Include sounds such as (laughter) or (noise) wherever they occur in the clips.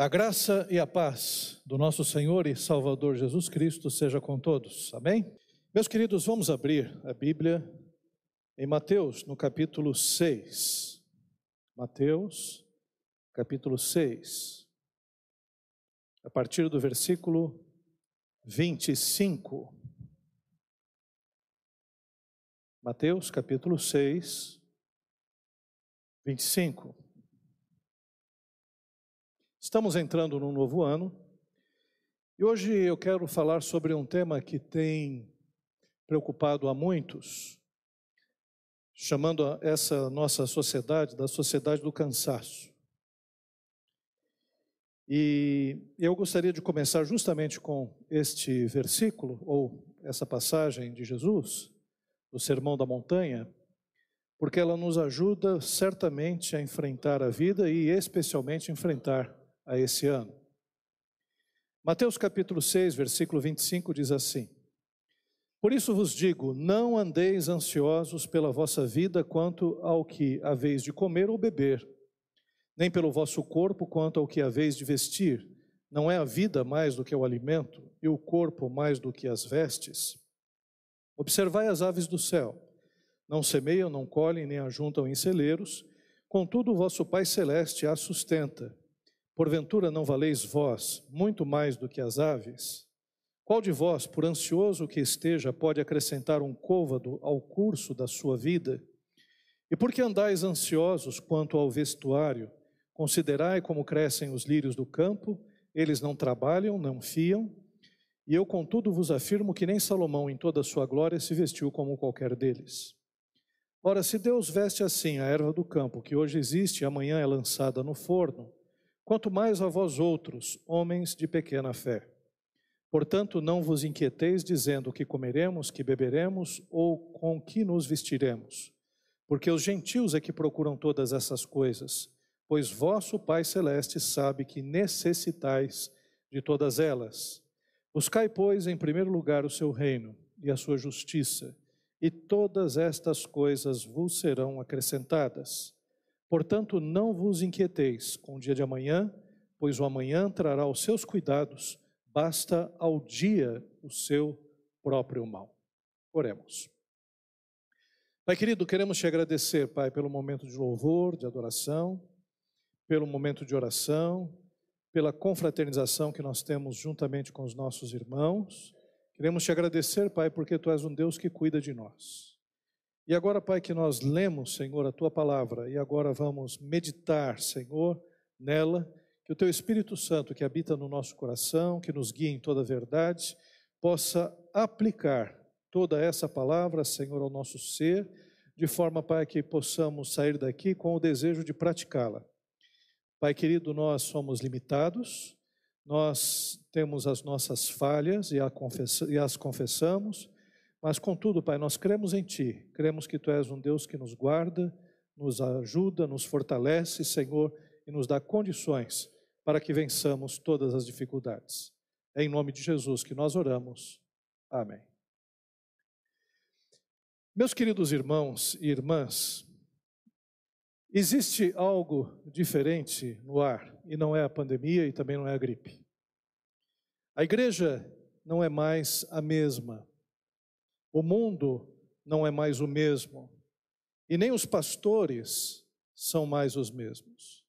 A graça e a paz do nosso Senhor e Salvador Jesus Cristo seja com todos. Amém? Meus queridos, vamos abrir a Bíblia em Mateus, no capítulo 6. Mateus, capítulo 6. A partir do versículo 25. Mateus, capítulo 6, 25. Estamos entrando num novo ano e hoje eu quero falar sobre um tema que tem preocupado a muitos, chamando essa nossa sociedade da sociedade do cansaço. E eu gostaria de começar justamente com este versículo, ou essa passagem de Jesus, do Sermão da Montanha, porque ela nos ajuda certamente a enfrentar a vida e especialmente enfrentar a esse ano. Mateus capítulo 6, versículo 25 diz assim: Por isso vos digo, não andeis ansiosos pela vossa vida quanto ao que haveis de comer ou beber, nem pelo vosso corpo quanto ao que haveis de vestir. Não é a vida mais do que o alimento, e o corpo mais do que as vestes? Observai as aves do céu. Não semeiam, não colhem, nem ajuntam em celeiros, contudo o vosso Pai Celeste as sustenta. Porventura não valeis vós muito mais do que as aves? Qual de vós, por ansioso que esteja, pode acrescentar um côvado ao curso da sua vida? E por que andais ansiosos quanto ao vestuário? Considerai como crescem os lírios do campo, eles não trabalham, não fiam. E eu, contudo, vos afirmo que nem Salomão, em toda a sua glória, se vestiu como qualquer deles. Ora, se Deus veste assim a erva do campo, que hoje existe e amanhã é lançada no forno, quanto mais a vós outros, homens de pequena fé. Portanto, não vos inquieteis dizendo que comeremos, que beberemos ou com que nos vestiremos, porque os gentios é que procuram todas essas coisas, pois vosso Pai Celeste sabe que necessitais de todas elas. Buscai, pois, em primeiro lugar o seu reino e a sua justiça, e todas estas coisas vos serão acrescentadas. Portanto, não vos inquieteis com o dia de amanhã, pois o amanhã trará os seus cuidados, basta ao dia o seu próprio mal. Oremos. Pai querido, queremos te agradecer, Pai, pelo momento de louvor, de adoração, pelo momento de oração, pela confraternização que nós temos juntamente com os nossos irmãos. Queremos te agradecer, Pai, porque tu és um Deus que cuida de nós. E agora, Pai, que nós lemos, Senhor, a tua palavra e agora vamos meditar, Senhor, nela, que o teu Espírito Santo que habita no nosso coração, que nos guia em toda a verdade, possa aplicar toda essa palavra, Senhor, ao nosso ser, de forma, Pai, que possamos sair daqui com o desejo de praticá-la. Pai querido, nós somos limitados, nós temos as nossas falhas e as confessamos, mas, contudo, Pai, nós cremos em Ti, cremos que Tu és um Deus que nos guarda, nos ajuda, nos fortalece, Senhor, e nos dá condições para que vençamos todas as dificuldades. É em nome de Jesus que nós oramos. Amém. Meus queridos irmãos e irmãs, existe algo diferente no ar, e não é a pandemia e também não é a gripe. A igreja não é mais a mesma o mundo não é mais o mesmo, e nem os pastores são mais os mesmos.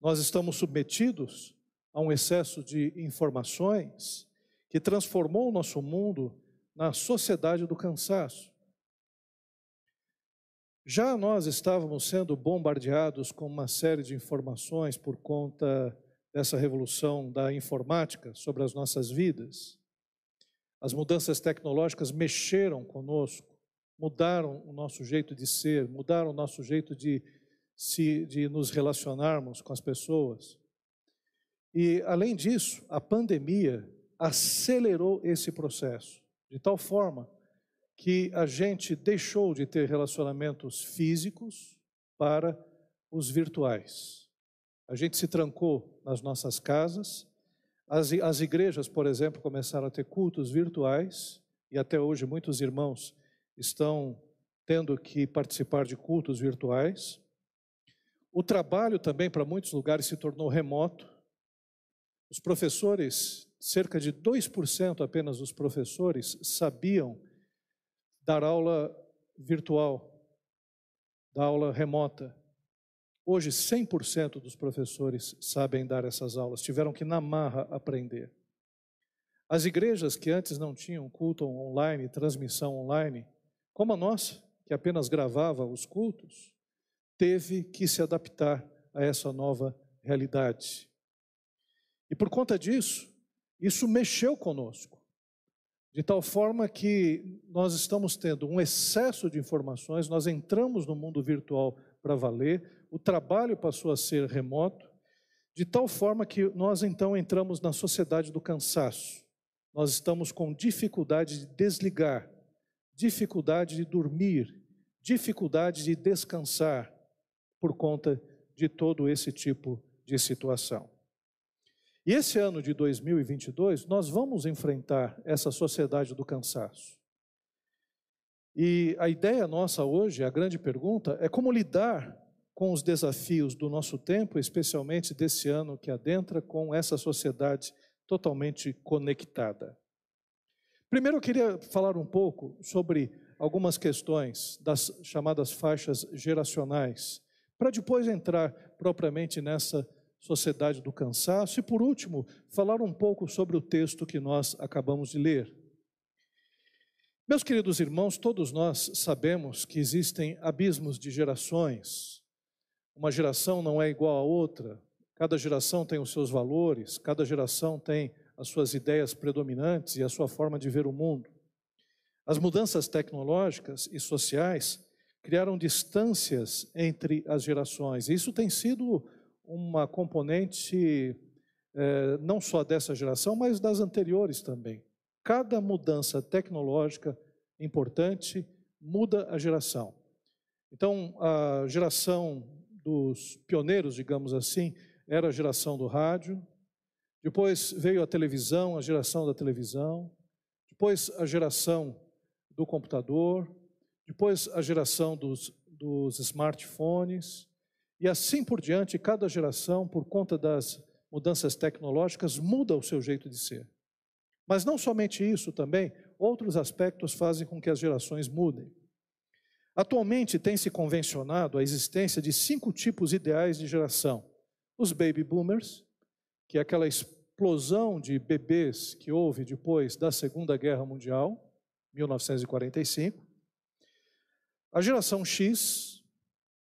Nós estamos submetidos a um excesso de informações que transformou o nosso mundo na sociedade do cansaço. Já nós estávamos sendo bombardeados com uma série de informações por conta dessa revolução da informática sobre as nossas vidas. As mudanças tecnológicas mexeram conosco, mudaram o nosso jeito de ser, mudaram o nosso jeito de, se, de nos relacionarmos com as pessoas. E, além disso, a pandemia acelerou esse processo, de tal forma que a gente deixou de ter relacionamentos físicos para os virtuais. A gente se trancou nas nossas casas, as, as igrejas, por exemplo, começaram a ter cultos virtuais, e até hoje muitos irmãos estão tendo que participar de cultos virtuais. O trabalho também, para muitos lugares, se tornou remoto. Os professores, cerca de 2% apenas dos professores sabiam dar aula virtual, dar aula remota. Hoje, 100% dos professores sabem dar essas aulas, tiveram que, na marra, aprender. As igrejas que antes não tinham culto online, transmissão online, como a nossa, que apenas gravava os cultos, teve que se adaptar a essa nova realidade. E por conta disso, isso mexeu conosco, de tal forma que nós estamos tendo um excesso de informações, nós entramos no mundo virtual para valer, o trabalho passou a ser remoto, de tal forma que nós então entramos na sociedade do cansaço. Nós estamos com dificuldade de desligar, dificuldade de dormir, dificuldade de descansar por conta de todo esse tipo de situação. E esse ano de 2022, nós vamos enfrentar essa sociedade do cansaço. E a ideia nossa hoje, a grande pergunta, é como lidar com os desafios do nosso tempo, especialmente desse ano que adentra, com essa sociedade totalmente conectada. Primeiro, eu queria falar um pouco sobre algumas questões das chamadas faixas geracionais, para depois entrar propriamente nessa sociedade do cansaço. E por último, falar um pouco sobre o texto que nós acabamos de ler. Meus queridos irmãos, todos nós sabemos que existem abismos de gerações. Uma geração não é igual a outra, cada geração tem os seus valores, cada geração tem as suas ideias predominantes e a sua forma de ver o mundo. As mudanças tecnológicas e sociais criaram distâncias entre as gerações. Isso tem sido uma componente é, não só dessa geração, mas das anteriores também. Cada mudança tecnológica importante muda a geração. Então, a geração dos pioneiros, digamos assim, era a geração do rádio, depois veio a televisão, a geração da televisão, depois a geração do computador, depois a geração dos, dos smartphones, e assim por diante, cada geração, por conta das mudanças tecnológicas, muda o seu jeito de ser. Mas não somente isso também, outros aspectos fazem com que as gerações mudem. Atualmente tem-se convencionado a existência de cinco tipos ideais de geração: os baby boomers, que é aquela explosão de bebês que houve depois da Segunda Guerra Mundial, 1945, a geração X,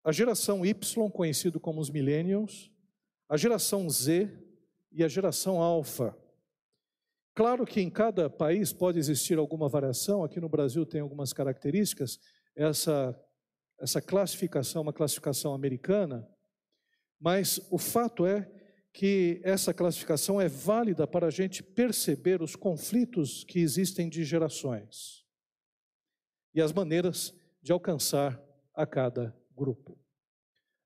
a geração Y, conhecido como os millennials, a geração Z e a geração alfa. Claro que em cada país pode existir alguma variação, aqui no Brasil tem algumas características, essa, essa classificação, uma classificação americana, mas o fato é que essa classificação é válida para a gente perceber os conflitos que existem de gerações e as maneiras de alcançar a cada grupo.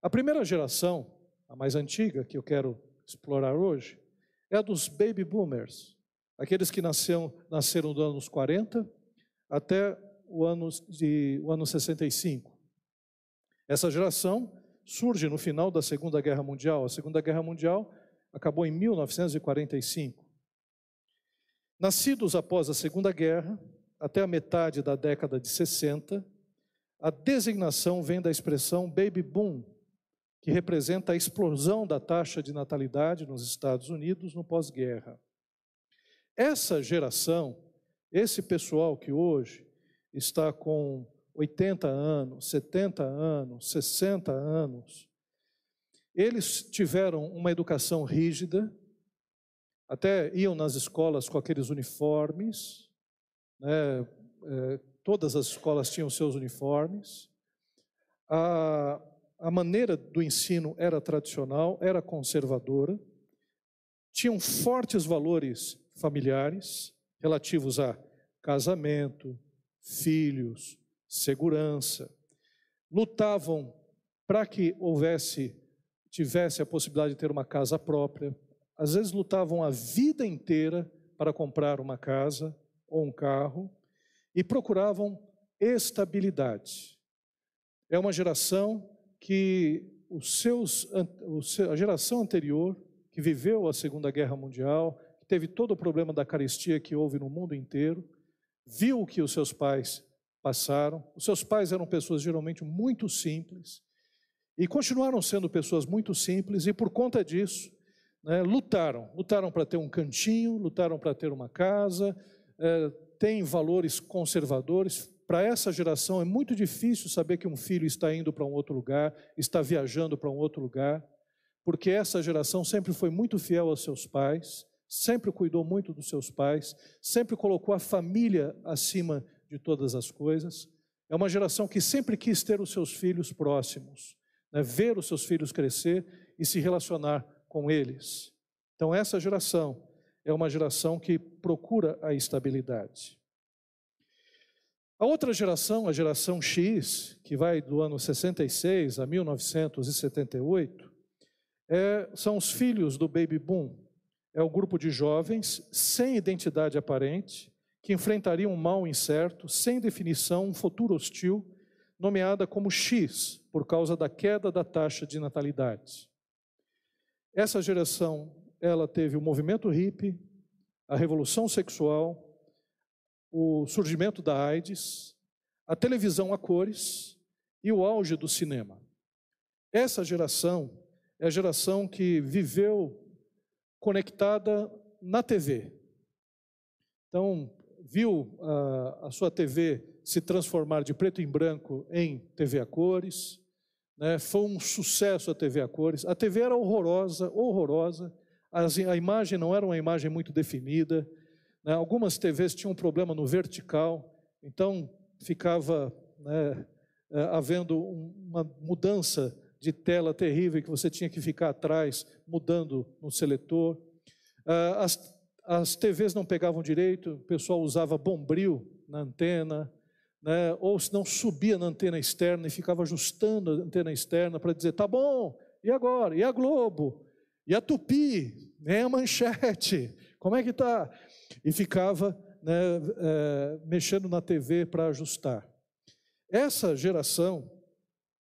A primeira geração, a mais antiga, que eu quero explorar hoje, é a dos baby boomers, aqueles que nasceram, nasceram dos anos 40 até o ano, de, o ano 65. Essa geração surge no final da Segunda Guerra Mundial. A Segunda Guerra Mundial acabou em 1945. Nascidos após a Segunda Guerra, até a metade da década de 60, a designação vem da expressão baby boom, que representa a explosão da taxa de natalidade nos Estados Unidos no pós-guerra. Essa geração, esse pessoal que hoje está com 80 anos, 70 anos, 60 anos, eles tiveram uma educação rígida, até iam nas escolas com aqueles uniformes, né, é, todas as escolas tinham seus uniformes, a, a maneira do ensino era tradicional, era conservadora, tinham fortes valores familiares relativos a casamento, filhos, segurança, lutavam para que houvesse, tivesse a possibilidade de ter uma casa própria, às vezes lutavam a vida inteira para comprar uma casa ou um carro, e procuravam estabilidade. É uma geração que os seus, a geração anterior, que viveu a Segunda Guerra Mundial, que teve todo o problema da carestia que houve no mundo inteiro, viu o que os seus pais passaram. Os seus pais eram pessoas geralmente muito simples e continuaram sendo pessoas muito simples, e por conta disso, né, lutaram. Lutaram para ter um cantinho, lutaram para ter uma casa, é, valores conservadores, para essa geração é muito difícil saber que um filho está indo para um outro lugar, está viajando para um outro lugar, porque essa geração sempre foi muito fiel aos seus pais, sempre cuidou muito dos seus pais, sempre colocou a família acima de todas as coisas. É uma geração que sempre quis ter os seus filhos próximos, né? ver os seus filhos crescer e se relacionar com eles. Então, essa geração é uma geração que procura a estabilidade. A outra geração, a geração X, que vai do ano 66 a 1978, é, são os filhos do baby boom. É o grupo de jovens sem identidade aparente, que enfrentariam um mal incerto, sem definição, um futuro hostil, nomeada como X, por causa da queda da taxa de natalidade. Essa geração, ela teve o movimento hippie, a revolução sexual, o surgimento da AIDS, a televisão a cores e o auge do cinema. Essa geração é a geração que viveu conectada na TV. Então, viu a, a sua TV se transformar de preto em branco em TV a cores, né? foi um sucesso a TV a cores. A TV era horrorosa, horrorosa, a imagem não era uma imagem muito definida, né? Algumas TVs tinham um problema no vertical, então ficava né, é, havendo uma mudança de tela terrível que você tinha que ficar atrás, mudando no seletor. Ah, as, as TVs não pegavam direito, o pessoal usava bombril na antena, né, ou se não subia na antena externa e ficava ajustando a antena externa para dizer, tá bom, e agora? E a Globo? E a Tupi? Nem a manchete? Como é que está? e ficava né, é, mexendo na TV para ajustar. Essa geração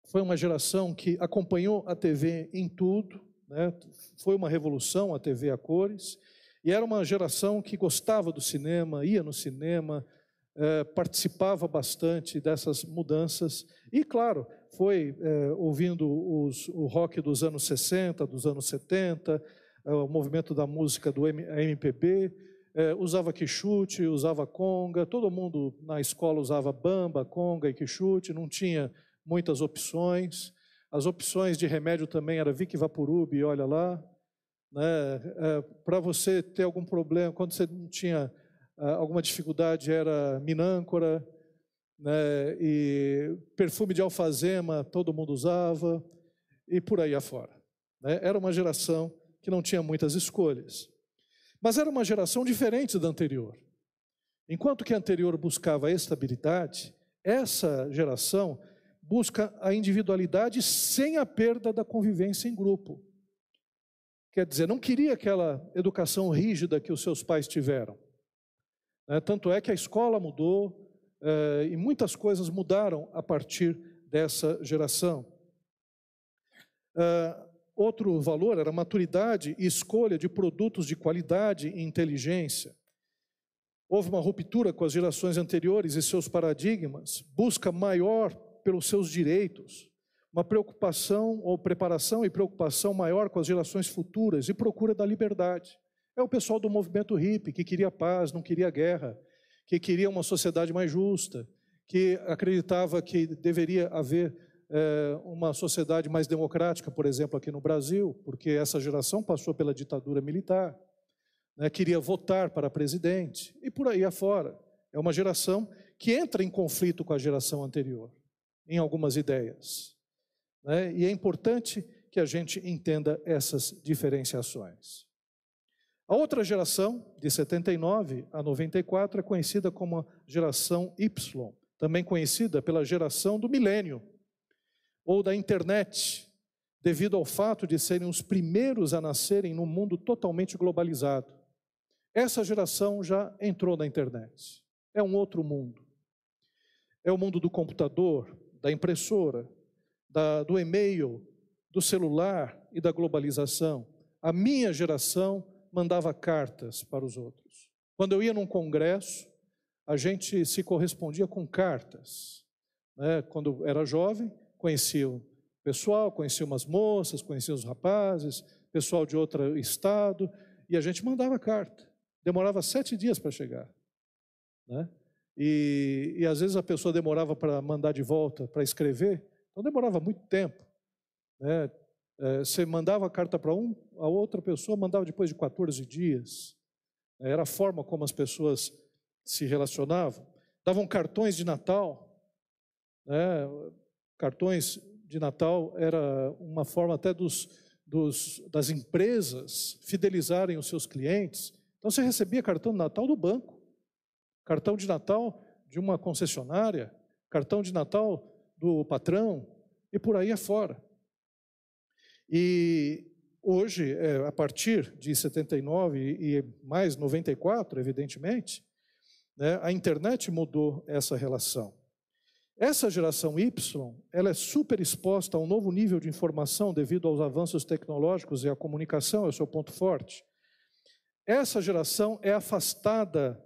foi uma geração que acompanhou a TV em tudo, né, foi uma revolução a TV a cores, e era uma geração que gostava do cinema, ia no cinema, é, participava bastante dessas mudanças, e claro, foi é, ouvindo os, o rock dos anos 60, dos anos 70, é, o movimento da música do MPB, é, usava quichute, usava conga, todo mundo na escola usava bamba, conga e quichute, não tinha muitas opções. As opções de remédio também era Vic Vaporub, olha lá. Né? É, Para você ter algum problema, quando você não tinha é, alguma dificuldade, era minâncora, né? e perfume de alfazema todo mundo usava, e por aí afora. Né? Era uma geração que não tinha muitas escolhas. Mas era uma geração diferente da anterior. Enquanto que a anterior buscava estabilidade, essa geração busca a individualidade sem a perda da convivência em grupo. Quer dizer, não queria aquela educação rígida que os seus pais tiveram. Né? Tanto é que a escola mudou eh, e muitas coisas mudaram a partir dessa geração. Uh, Outro valor era maturidade e escolha de produtos de qualidade e inteligência. Houve uma ruptura com as gerações anteriores e seus paradigmas, busca maior pelos seus direitos, uma preocupação ou preparação e preocupação maior com as gerações futuras e procura da liberdade. É o pessoal do movimento hippie que queria paz, não queria guerra, que queria uma sociedade mais justa, que acreditava que deveria haver é, uma sociedade mais democrática, por exemplo, aqui no Brasil, porque essa geração passou pela ditadura militar, né, queria votar para presidente, e por aí afora. É uma geração que entra em conflito com a geração anterior, em algumas ideias. Né, e é importante que a gente entenda essas diferenciações. A outra geração, de 79 a 94, é conhecida como a geração Y, também conhecida pela geração do milênio ou da internet, devido ao fato de serem os primeiros a nascerem num mundo totalmente globalizado. Essa geração já entrou na internet. É um outro mundo. É o mundo do computador, da impressora, da, do e-mail, do celular e da globalização, a minha geração mandava cartas para os outros. Quando eu ia num congresso, a gente se correspondia com cartas. Né? Quando era jovem, conhecia o pessoal, conhecia umas moças, conhecia os rapazes, pessoal de outro estado, e a gente mandava carta. Demorava sete dias para chegar. Né? E, e às vezes a pessoa demorava para mandar de volta, para escrever, então demorava muito tempo. Né? É, você mandava a carta para um, a outra pessoa mandava depois de 14 dias. Era a forma como as pessoas se relacionavam. Davam cartões de Natal. Né? Cartões de Natal era uma forma até dos, dos, das empresas fidelizarem os seus clientes. Então você recebia cartão de Natal do banco cartão de Natal de uma concessionária, cartão de Natal do patrão e por aí afora. E hoje, é, a partir de 79 e mais 94, evidentemente, né, a internet mudou essa relação. Essa geração Y, ela é super exposta a um novo nível de informação devido aos avanços tecnológicos e a comunicação é o seu ponto forte. Essa geração é afastada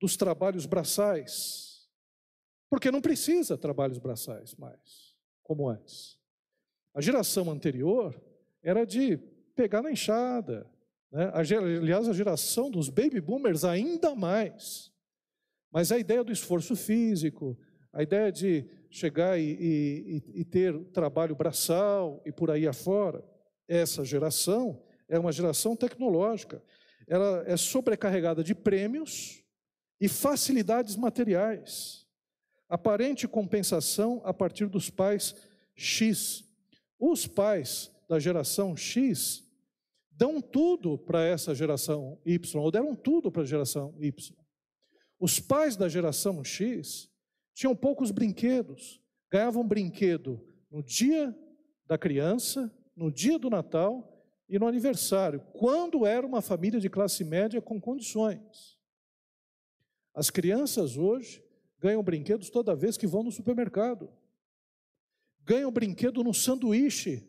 dos trabalhos braçais, porque não precisa trabalhos braçais mais, como antes. A geração anterior era de pegar na enxada, né? aliás, a geração dos baby boomers ainda mais. Mas a ideia do esforço físico, a ideia de chegar e, e, e ter trabalho braçal e por aí afora, essa geração é uma geração tecnológica. Ela é sobrecarregada de prêmios, e facilidades materiais, aparente compensação a partir dos pais X. Os pais da geração X dão tudo para essa geração Y, ou deram tudo para a geração Y. Os pais da geração X tinham poucos brinquedos, ganhavam brinquedo no dia da criança, no dia do Natal e no aniversário, quando era uma família de classe média com condições. As crianças hoje ganham brinquedos toda vez que vão no supermercado. Ganham brinquedo no sanduíche.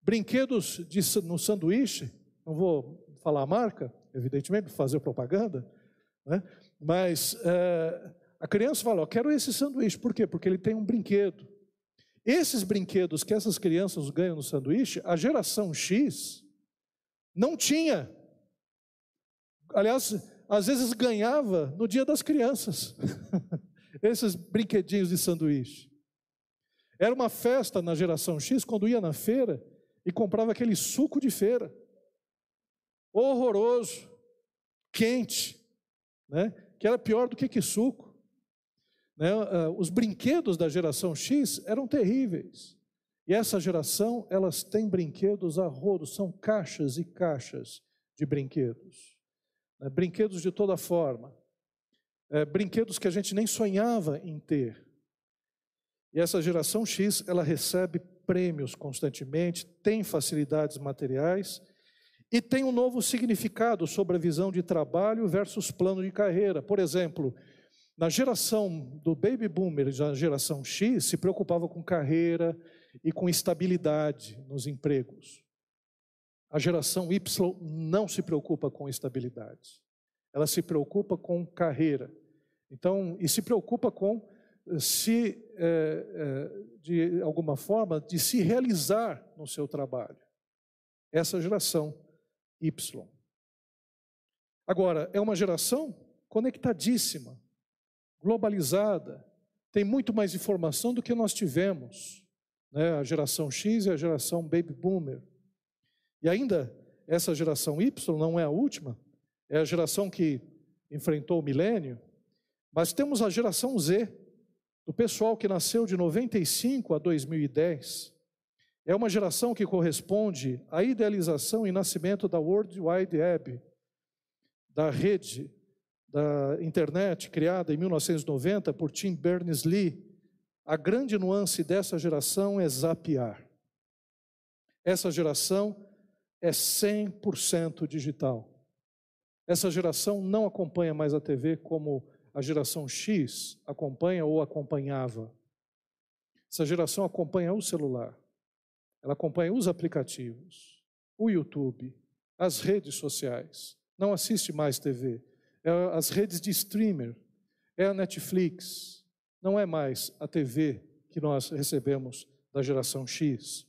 Brinquedos de, no sanduíche, não vou falar a marca, evidentemente, fazer propaganda, né? mas é, a criança fala: Eu quero esse sanduíche. Por quê? Porque ele tem um brinquedo. Esses brinquedos que essas crianças ganham no sanduíche, a geração X não tinha. Aliás, às vezes ganhava no dia das crianças, (laughs) esses brinquedinhos de sanduíche. Era uma festa na geração X quando ia na feira e comprava aquele suco de feira, horroroso, quente, né? que era pior do que que suco. Né? Ah, os brinquedos da geração X eram terríveis. E essa geração, elas têm brinquedos a rodo, são caixas e caixas de brinquedos né, brinquedos de toda forma, é, brinquedos que a gente nem sonhava em ter. E essa geração X, ela recebe prêmios constantemente, tem facilidades materiais e tem um novo significado sobre a visão de trabalho versus plano de carreira. Por exemplo, na geração do baby boomer, na geração X, se preocupava com carreira e com estabilidade nos empregos. A geração Y não se preocupa com estabilidade. Ela se preocupa com carreira. Então, e se preocupa com eh, se, é, é, de alguma forma, de se realizar no seu trabalho. Essa geração Y. Agora, é uma geração conectadíssima, globalizada, tem muito mais informação do que nós tivemos. Né? A geração X e a geração Baby Boomer. E ainda, essa geração Y não é a última, é a geração que enfrentou o milênio, mas temos a geração Z, do pessoal que nasceu de 95 a 2010. É uma geração que corresponde à idealização e nascimento da World Wide Web, da rede da internet criada em 1990 por Tim Berners-Lee. A grande nuance dessa geração é zapear. Essa geração é 100% digital. Essa geração não acompanha mais a TV como a geração X acompanha ou acompanhava. Essa geração acompanha o celular. ela acompanha os aplicativos, o YouTube, as redes sociais, não assiste mais TV, é as redes de streamer, é a Netflix, não é mais a TV que nós recebemos da geração X.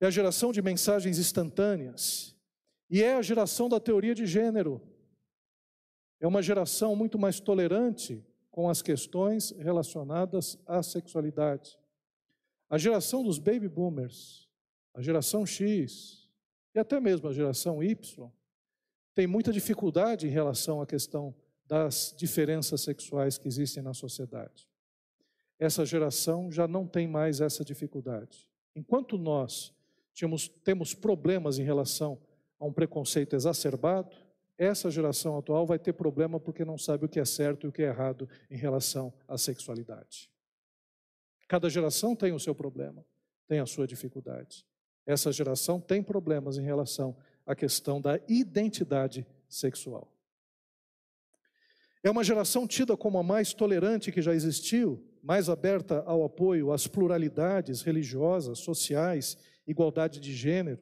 É a geração de mensagens instantâneas e é a geração da teoria de gênero. É uma geração muito mais tolerante com as questões relacionadas à sexualidade. A geração dos baby boomers, a geração X e até mesmo a geração Y tem muita dificuldade em relação à questão das diferenças sexuais que existem na sociedade. Essa geração já não tem mais essa dificuldade. Enquanto nós tínhamos, temos problemas em relação a um preconceito exacerbado, essa geração atual vai ter problema porque não sabe o que é certo e o que é errado em relação à sexualidade. Cada geração tem o seu problema, tem a sua dificuldade. Essa geração tem problemas em relação à questão da identidade sexual. É uma geração tida como a mais tolerante que já existiu, mais aberta ao apoio às pluralidades religiosas, sociais, igualdade de gênero.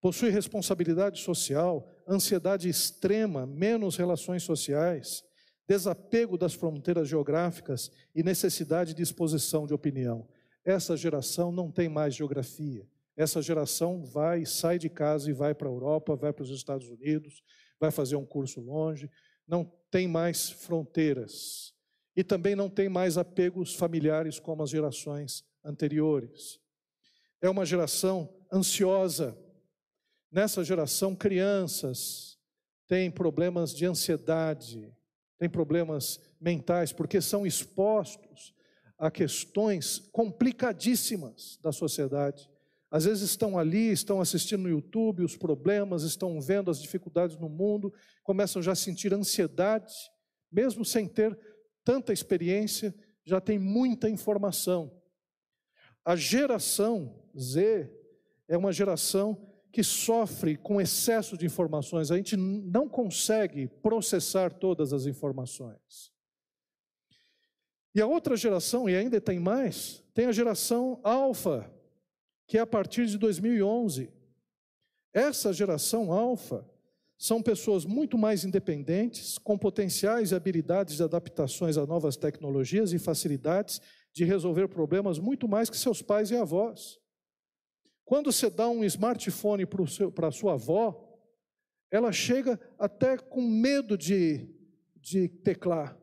Possui responsabilidade social, ansiedade extrema, menos relações sociais, desapego das fronteiras geográficas e necessidade de exposição de opinião. Essa geração não tem mais geografia. Essa geração vai, sai de casa e vai para a Europa, vai para os Estados Unidos, vai fazer um curso longe, não tem mais fronteiras. E também não tem mais apegos familiares como as gerações anteriores. É uma geração ansiosa. Nessa geração, crianças têm problemas de ansiedade, têm problemas mentais, porque são expostos a questões complicadíssimas da sociedade às vezes estão ali, estão assistindo no YouTube os problemas, estão vendo as dificuldades no mundo, começam já a sentir ansiedade, mesmo sem ter tanta experiência, já tem muita informação. A geração Z é uma geração que sofre com excesso de informações, a gente não consegue processar todas as informações. E a outra geração, e ainda tem mais, tem a geração alfa, que é a partir de 2011. Essa geração alfa são pessoas muito mais independentes, com potenciais e habilidades de adaptações a novas tecnologias e facilidades de resolver problemas muito mais que seus pais e avós. Quando você dá um smartphone para a sua avó, ela chega até com medo de, de teclar.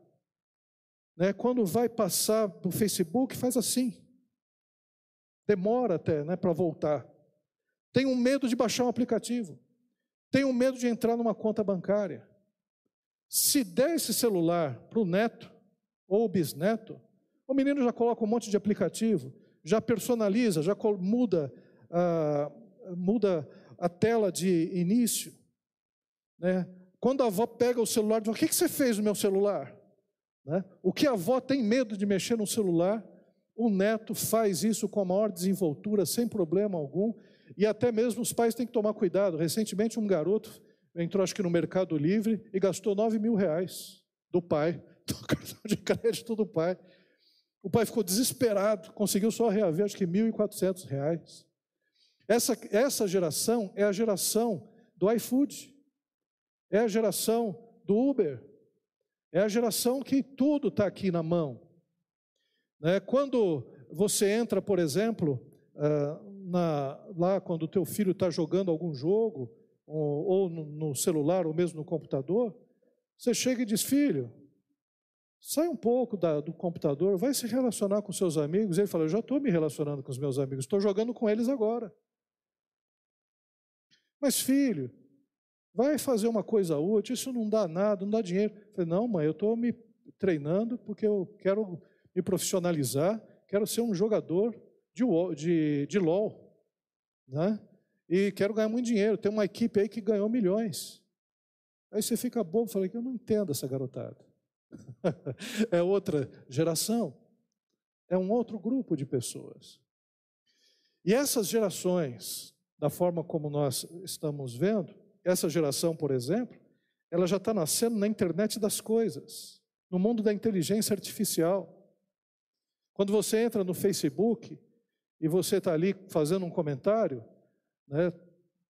Né? Quando vai passar no Facebook, faz assim. Demora até né, para voltar. Tem um medo de baixar um aplicativo. Tem um medo de entrar numa conta bancária. Se der esse celular para o neto ou o bisneto, o menino já coloca um monte de aplicativo, já personaliza, já muda, muda a tela de início. Né? Quando a avó pega o celular, diz: O que você fez no meu celular? Né? O que a avó tem medo de mexer no celular, o neto faz isso com a maior desenvoltura, sem problema algum, e até mesmo os pais têm que tomar cuidado. Recentemente, um garoto entrou, acho que no Mercado Livre, e gastou 9 mil reais do pai, (laughs) do cartão de crédito do pai. O pai ficou desesperado, conseguiu só reaver, acho que 1.400 reais. Essa, essa geração é a geração do iFood, é a geração do Uber, é a geração que tudo está aqui na mão. Né? Quando você entra, por exemplo, ah, na, lá quando o teu filho está jogando algum jogo, ou, ou no, no, celular, ou mesmo no computador, você chega e diz, filho, sai um pouco da, do computador, vai se relacionar com seus amigos. Ele fala, eu já estou me relacionando com os meus amigos, estou jogando com eles agora. Mas filho, vai fazer uma coisa útil, isso não dá nada, não dá dinheiro. Eu falei, não, mãe, eu estou me treinando porque eu quero me profissionalizar, quero ser um jogador de, de, de LOL, né? E quero ganhar muito dinheiro. Tem uma equipe aí que ganhou milhões. Aí você fica bobo, falei que eu não entendo essa garotada. (laughs) é outra geração, é um outro grupo de pessoas. E essas gerações, da forma como nós estamos vendo, essa geração, por exemplo, ela já está nascendo na internet das coisas, no mundo da inteligência artificial. Quando você entra no Facebook, e você está ali fazendo um comentário, né,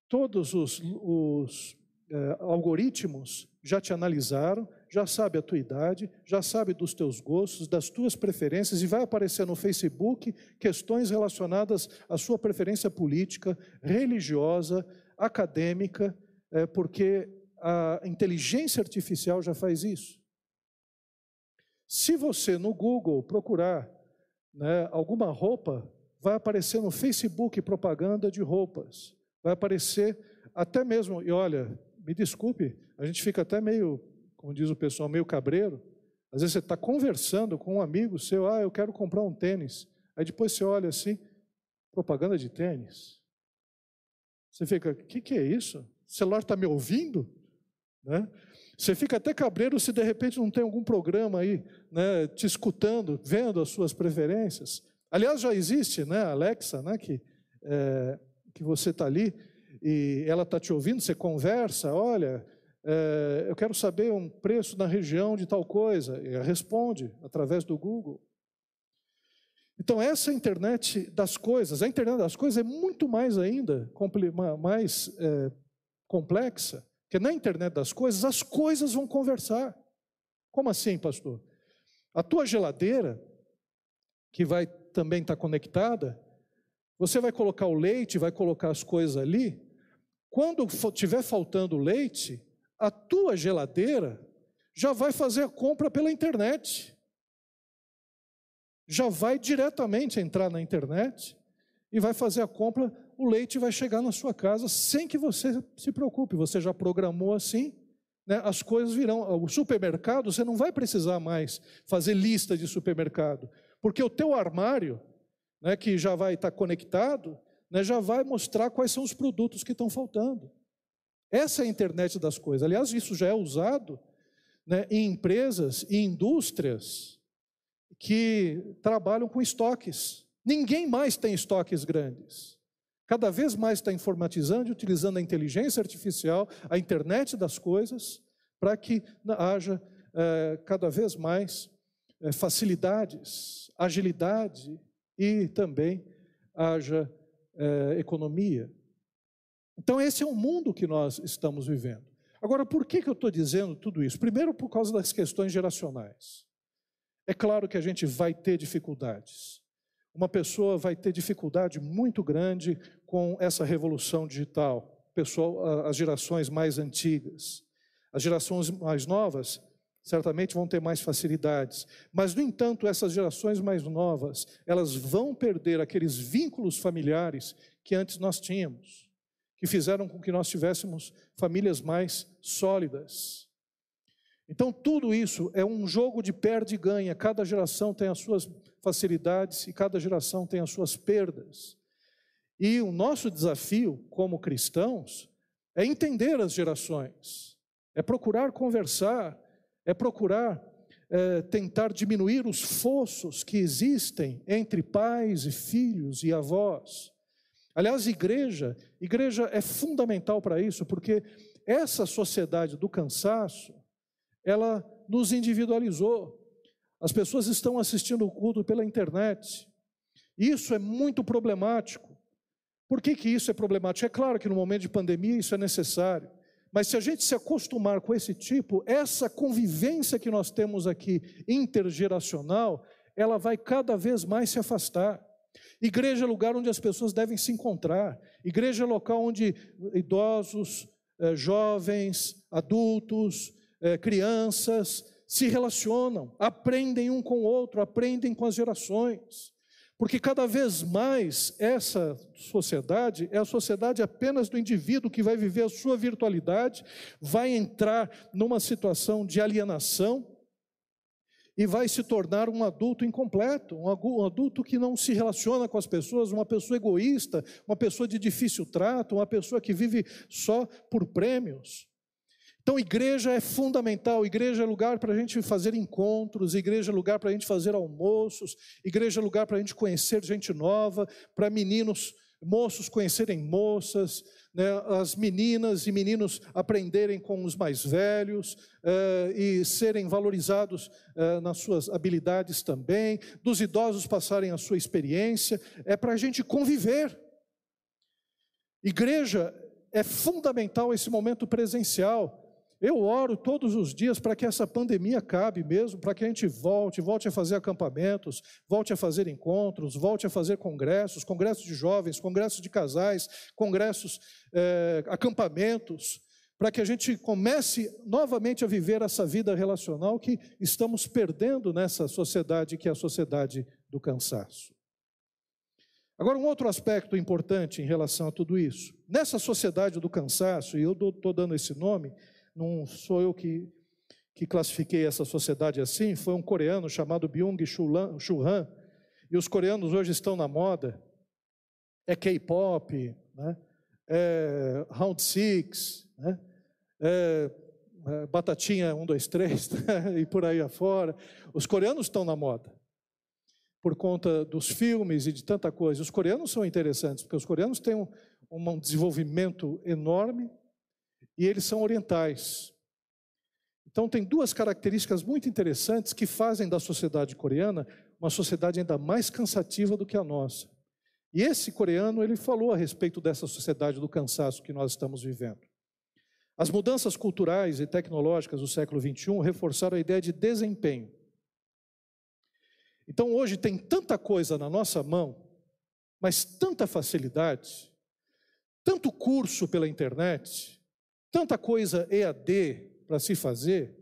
todos os, os é, algoritmos já te analisaram, já sabe a tua idade, já sabe dos teus gostos, das tuas preferências, e vai aparecer no Facebook questões relacionadas à sua preferência política, religiosa, acadêmica, é, porque a inteligência artificial já faz isso. Se você no Google procurar né, alguma roupa, vai aparecer no Facebook propaganda de roupas, vai aparecer até mesmo, e olha, me desculpe, a gente fica até meio, como diz o pessoal, meio cabreiro. Às vezes você está conversando com um amigo seu, ah, eu quero comprar um tênis. Aí depois você olha assim, propaganda de tênis. Você fica, o que, que é isso? O celular está me ouvindo? Né? Você fica até cabreiro se de repente não tem algum programa aí, né, te escutando, vendo as suas preferências. Aliás, já existe, né, Alexa, né, que, é, que você está ali e ela está te ouvindo, você conversa, olha, é, eu quero saber um preço na região de tal coisa, e ela responde através do Google. Então, essa internet das coisas, a internet das coisas é muito mais ainda, mais é, complexa, porque na internet das coisas, as coisas vão conversar. Como assim, pastor? A tua geladeira, que vai também estar conectada, você vai colocar o leite, vai colocar as coisas ali. Quando tiver faltando leite, a tua geladeira já vai fazer a compra pela internet. Já vai diretamente entrar na internet e vai fazer a compra o leite vai chegar na sua casa sem que você se preocupe. Você já programou assim, né? as coisas virão. O supermercado, você não vai precisar mais fazer lista de supermercado, porque o teu armário, né, que já vai estar conectado, né, já vai mostrar quais são os produtos que estão faltando. Essa é a internet das coisas. Aliás, isso já é usado né, em empresas e indústrias que trabalham com estoques. Ninguém mais tem estoques grandes. Cada vez mais está informatizando e utilizando a inteligência artificial, a internet das coisas, para que haja é, cada vez mais é, facilidades, agilidade e também haja é, economia. Então, esse é o mundo que nós estamos vivendo. Agora, por que, que eu estou dizendo tudo isso? Primeiro, por causa das questões geracionais. É claro que a gente vai ter dificuldades uma pessoa vai ter dificuldade muito grande com essa revolução digital, pessoal, as gerações mais antigas. As gerações mais novas certamente vão ter mais facilidades, mas no entanto, essas gerações mais novas, elas vão perder aqueles vínculos familiares que antes nós tínhamos, que fizeram com que nós tivéssemos famílias mais sólidas. Então, tudo isso é um jogo de perde e ganha, cada geração tem as suas facilidades e cada geração tem as suas perdas. E o nosso desafio como cristãos é entender as gerações, é procurar conversar, é procurar é, tentar diminuir os fossos que existem entre pais e filhos e avós. Aliás, igreja, igreja é fundamental para isso, porque essa sociedade do cansaço, ela nos individualizou. As pessoas estão assistindo o culto pela internet. Isso é muito problemático. Por que, que isso é problemático? É claro que no momento de pandemia isso é necessário. Mas se a gente se acostumar com esse tipo, essa convivência que nós temos aqui intergeracional, ela vai cada vez mais se afastar. Igreja é lugar onde as pessoas devem se encontrar. Igreja é local onde idosos, eh, jovens, adultos, eh, crianças se relacionam, aprendem um com o outro, aprendem com as gerações. Porque cada vez mais essa sociedade é a sociedade apenas do indivíduo que vai viver a sua virtualidade, vai entrar numa situação de alienação e vai se tornar um adulto incompleto, um adulto que não se relaciona com as pessoas, uma pessoa egoísta, uma pessoa de difícil trato, uma pessoa que vive só por prêmios. Então, igreja é fundamental, igreja é lugar para a gente fazer encontros, igreja é lugar para a gente fazer almoços, igreja é lugar para a gente conhecer gente nova, para meninos moços conhecerem moças, né, as meninas e meninos aprenderem com os mais velhos eh, e serem valorizados eh, nas suas habilidades também, dos idosos passarem a sua experiência, é para a gente conviver. Igreja é fundamental esse momento presencial. Eu oro todos os dias para que essa pandemia acabe mesmo, para que a gente volte, volte a fazer acampamentos, volte a fazer encontros, volte a fazer congressos, congressos de jovens, congressos de casais, congressos, é, acampamentos, para que a gente comece novamente a viver essa vida relacional que estamos perdendo nessa sociedade que é a sociedade do cansaço. Agora, um outro aspecto importante em relação a tudo isso. Nessa sociedade do cansaço, e eu estou dando esse nome, não sou eu que, que classifiquei essa sociedade assim, foi um coreano chamado Byung-Chul Han, e os coreanos hoje estão na moda, é K-pop, né? é Round Six, né? é, é Batatinha 1, 2, 3, e por aí afora. Os coreanos estão na moda, por conta dos filmes e de tanta coisa. Os coreanos são interessantes, porque os coreanos têm um, um desenvolvimento enorme, e eles são orientais. Então, tem duas características muito interessantes que fazem da sociedade coreana uma sociedade ainda mais cansativa do que a nossa. E esse coreano, ele falou a respeito dessa sociedade do cansaço que nós estamos vivendo. As mudanças culturais e tecnológicas do século XXI reforçaram a ideia de desempenho. Então, hoje tem tanta coisa na nossa mão, mas tanta facilidade, tanto curso pela internet, tanta coisa EAD para se fazer,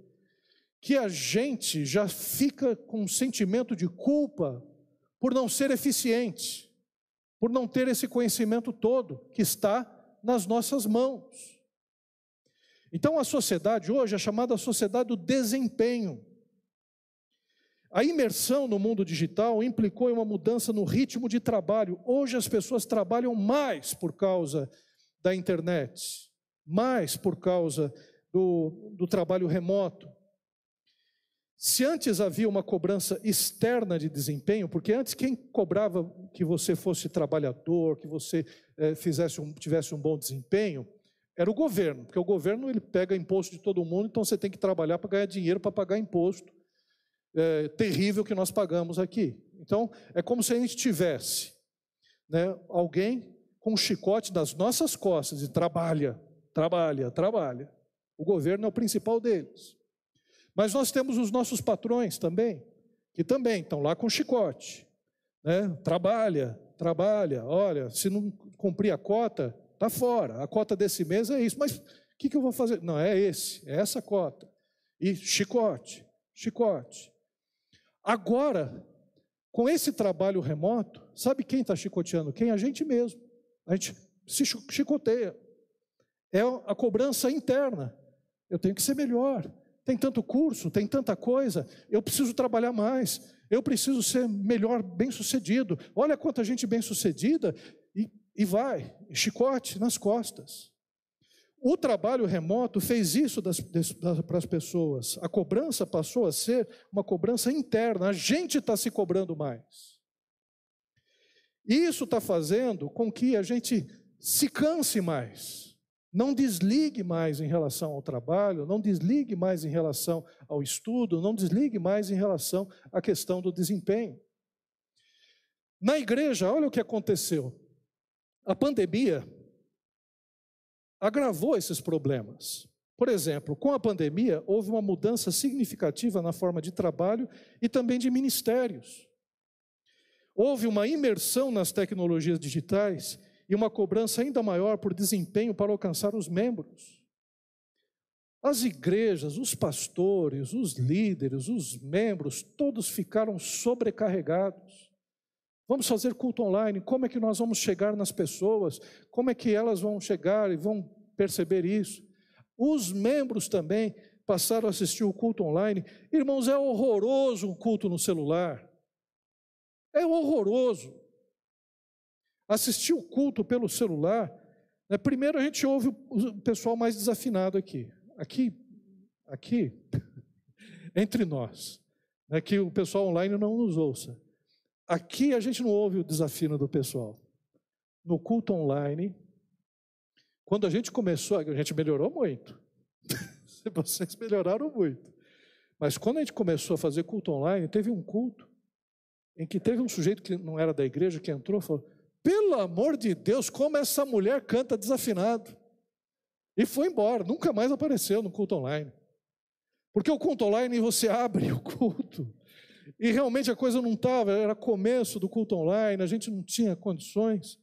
que a gente já fica com um sentimento de culpa por não ser eficiente, por não ter esse conhecimento todo que está nas nossas mãos. Então a sociedade hoje é chamada sociedade do desempenho. A imersão no mundo digital implicou uma mudança no ritmo de trabalho. Hoje as pessoas trabalham mais por causa da internet mais por causa do, do trabalho remoto. Se antes havia uma cobrança externa de desempenho, porque antes quem cobrava que você fosse trabalhador, que você é, fizesse um, tivesse um bom desempenho, era o governo, porque o governo ele pega imposto de todo mundo, então você tem que trabalhar para ganhar dinheiro para pagar imposto é, terrível que nós pagamos aqui. Então é como se a gente tivesse né, alguém com um chicote nas nossas costas e trabalha, Trabalha, trabalha. O governo é o principal deles. Mas nós temos os nossos patrões também, que também estão lá com chicote. Né? Trabalha, trabalha. Olha, se não cumprir a cota, está fora. A cota desse mês é isso. Mas o que, que eu vou fazer? Não, é esse, é essa cota. E chicote, chicote. Agora, com esse trabalho remoto, sabe quem está chicoteando? Quem? A gente mesmo. A gente se chicoteia é a cobrança interna. Eu tenho que ser melhor. Tem tanto curso, tem tanta coisa, eu preciso trabalhar mais, eu preciso ser melhor, bem-sucedido. Olha quanta gente bem-sucedida e, e vai, chicote nas costas. O trabalho remoto fez isso das, das, para as pessoas. A cobrança passou a ser uma cobrança interna, a gente está se cobrando mais. Isso está fazendo com que a gente se canse mais. Não desligue mais em relação ao trabalho, não desligue mais em relação ao estudo, não desligue mais em relação à questão do desempenho. Na igreja, olha o que aconteceu. A pandemia agravou esses problemas. Por exemplo, com a pandemia, houve uma mudança significativa na forma de trabalho e também de ministérios. Houve uma imersão nas tecnologias digitais e uma cobrança ainda maior por desempenho para alcançar os membros. As igrejas, os pastores, os líderes, os membros, todos ficaram sobrecarregados. Vamos fazer culto online, como é que nós vamos chegar nas pessoas? Como é que elas vão chegar e vão perceber isso? Os membros também passaram a assistir o culto online. Irmãos, é horroroso o culto no celular. É horroroso assistir o culto pelo celular, né, primeiro a gente ouve o pessoal mais desafinado aqui. Aqui, aqui, (laughs) entre nós, né, que o pessoal online não nos ouça. Aqui a gente não ouve o desafino do pessoal. no culto online. Quando a gente começou, a gente melhorou muito. (laughs) Vocês melhoraram muito. Mas quando a gente começou a fazer culto online, teve um culto em que teve um sujeito que não era da igreja que entrou e falou: pelo amor de Deus, como essa mulher canta desafinado. E foi embora, nunca mais apareceu no culto online. Porque o culto online você abre (laughs) o culto. E realmente a coisa não estava, era começo do culto online, a gente não tinha condições.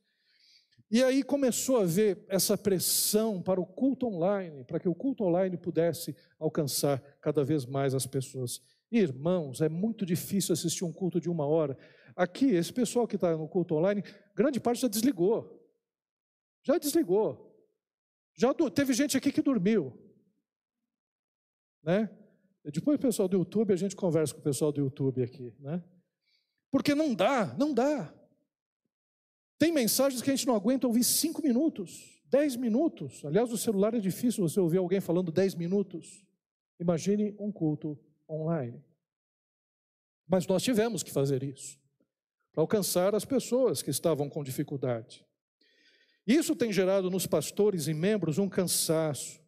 E aí começou a haver essa pressão para o culto online, para que o culto online pudesse alcançar cada vez mais as pessoas. Irmãos, é muito difícil assistir um culto de uma hora. Aqui, esse pessoal que está no culto online, grande parte já desligou. Já desligou. Já teve gente aqui que dormiu. Né? Depois o pessoal do YouTube, a gente conversa com o pessoal do YouTube aqui. Né? Porque não dá, não dá. Tem mensagens que a gente não aguenta ouvir cinco minutos, dez minutos. Aliás, no celular é difícil você ouvir alguém falando dez minutos. Imagine um culto online. Mas nós tivemos que fazer isso para alcançar as pessoas que estavam com dificuldade. Isso tem gerado nos pastores e membros um cansaço,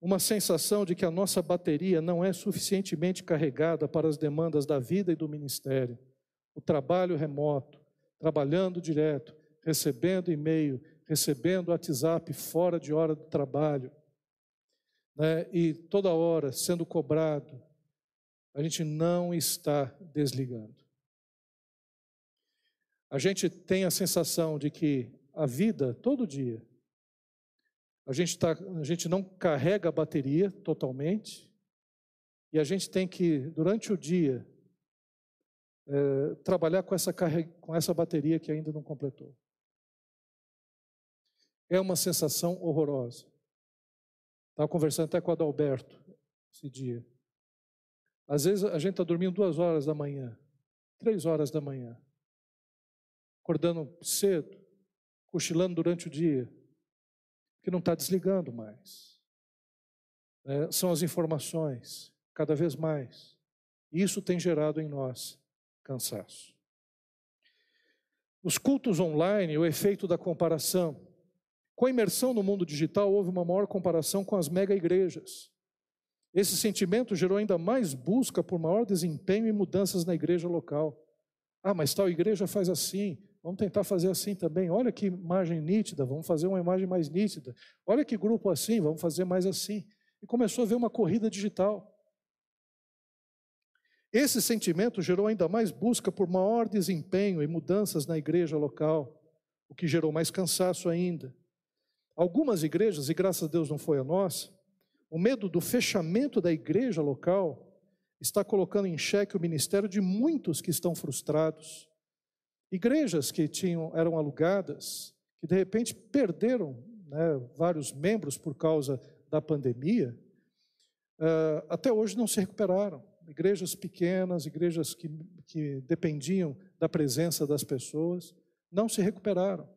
uma sensação de que a nossa bateria não é suficientemente carregada para as demandas da vida e do ministério. O trabalho remoto, trabalhando direto, recebendo e-mail, recebendo WhatsApp fora de hora do trabalho, né, e toda hora sendo cobrado, a gente não está desligando. A gente tem a sensação de que a vida, todo dia, a gente, tá, a gente não carrega a bateria totalmente, e a gente tem que, durante o dia, é, trabalhar com essa, com essa bateria que ainda não completou. É uma sensação horrorosa. Estava conversando até com o Adalberto esse dia. Às vezes a gente está dormindo duas horas da manhã, três horas da manhã, acordando cedo, cochilando durante o dia, que não está desligando mais. É, são as informações, cada vez mais. Isso tem gerado em nós cansaço. Os cultos online, o efeito da comparação. Com a imersão no mundo digital, houve uma maior comparação com as mega igrejas. Esse sentimento gerou ainda mais busca por maior desempenho e mudanças na igreja local. Ah, mas tal igreja faz assim, vamos tentar fazer assim também. Olha que imagem nítida, vamos fazer uma imagem mais nítida. Olha que grupo assim, vamos fazer mais assim. E começou a ver uma corrida digital. Esse sentimento gerou ainda mais busca por maior desempenho e mudanças na igreja local, o que gerou mais cansaço ainda. Algumas igrejas, e graças a Deus não foi a nossa, o medo do fechamento da igreja local está colocando em xeque o ministério de muitos que estão frustrados. Igrejas que tinham, eram alugadas, que de repente perderam né, vários membros por causa da pandemia, uh, até hoje não se recuperaram. Igrejas pequenas, igrejas que, que dependiam da presença das pessoas, não se recuperaram.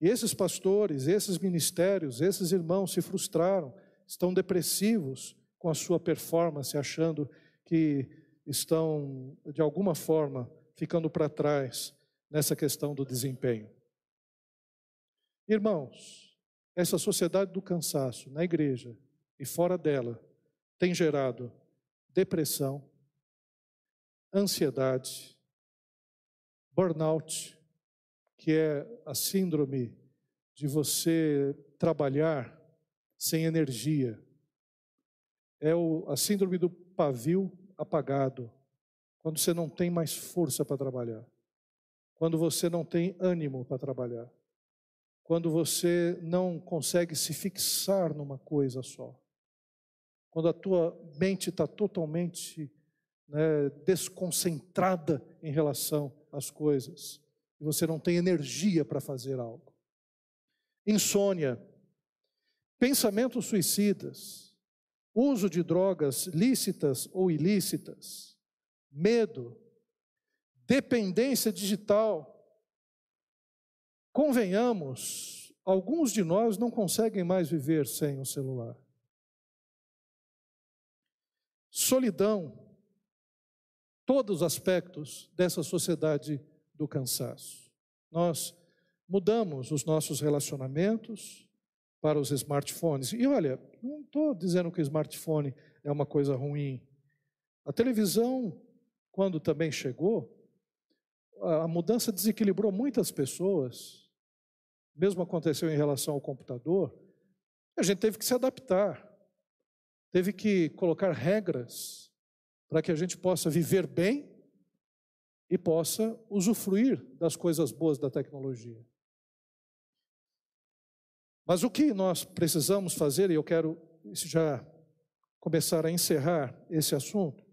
E esses pastores, esses ministérios, esses irmãos se frustraram estão depressivos com a sua performance, achando que estão, de alguma forma, ficando para trás nessa questão do desempenho. Irmãos, essa sociedade do cansaço na igreja e fora dela tem gerado depressão, ansiedade, burnout, que é a síndrome de você trabalhar sem energia. É o, a síndrome do pavio apagado, quando você não tem mais força para trabalhar, quando você não tem ânimo para trabalhar, quando você não consegue se fixar numa coisa só, quando a tua mente está totalmente né, desconcentrada em relação às coisas, e você não tem energia para fazer algo. Insônia, pensamentos suicidas, uso de drogas lícitas ou ilícitas, medo, dependência digital. Convenhamos, alguns de nós não conseguem mais viver sem o celular. Solidão, todos os aspectos dessa sociedade do cansaço. Nós mudamos os nossos relacionamentos para os smartphones. E olha, não estou dizendo que o smartphone é uma coisa ruim. A televisão, quando também chegou, a mudança desequilibrou muitas pessoas. Mesmo aconteceu em relação ao computador. A gente teve que se adaptar, teve que colocar regras para que a gente possa viver bem e possa usufruir das coisas boas da tecnologia. Mas o que nós precisamos fazer, e eu quero já começar a encerrar esse assunto.